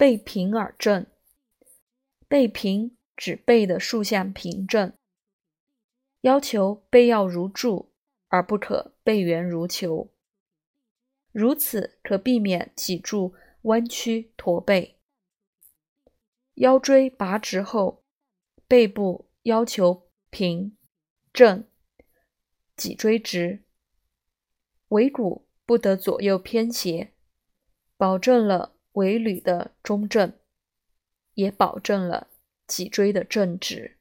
背平而正。背平指背的竖向平正，要求背要如柱，而不可背圆如球。如此可避免脊柱弯曲驼背。腰椎拔直后，背部要求平正，脊椎直，尾骨不得左右偏斜，保证了尾闾的中正。也保证了脊椎的正直。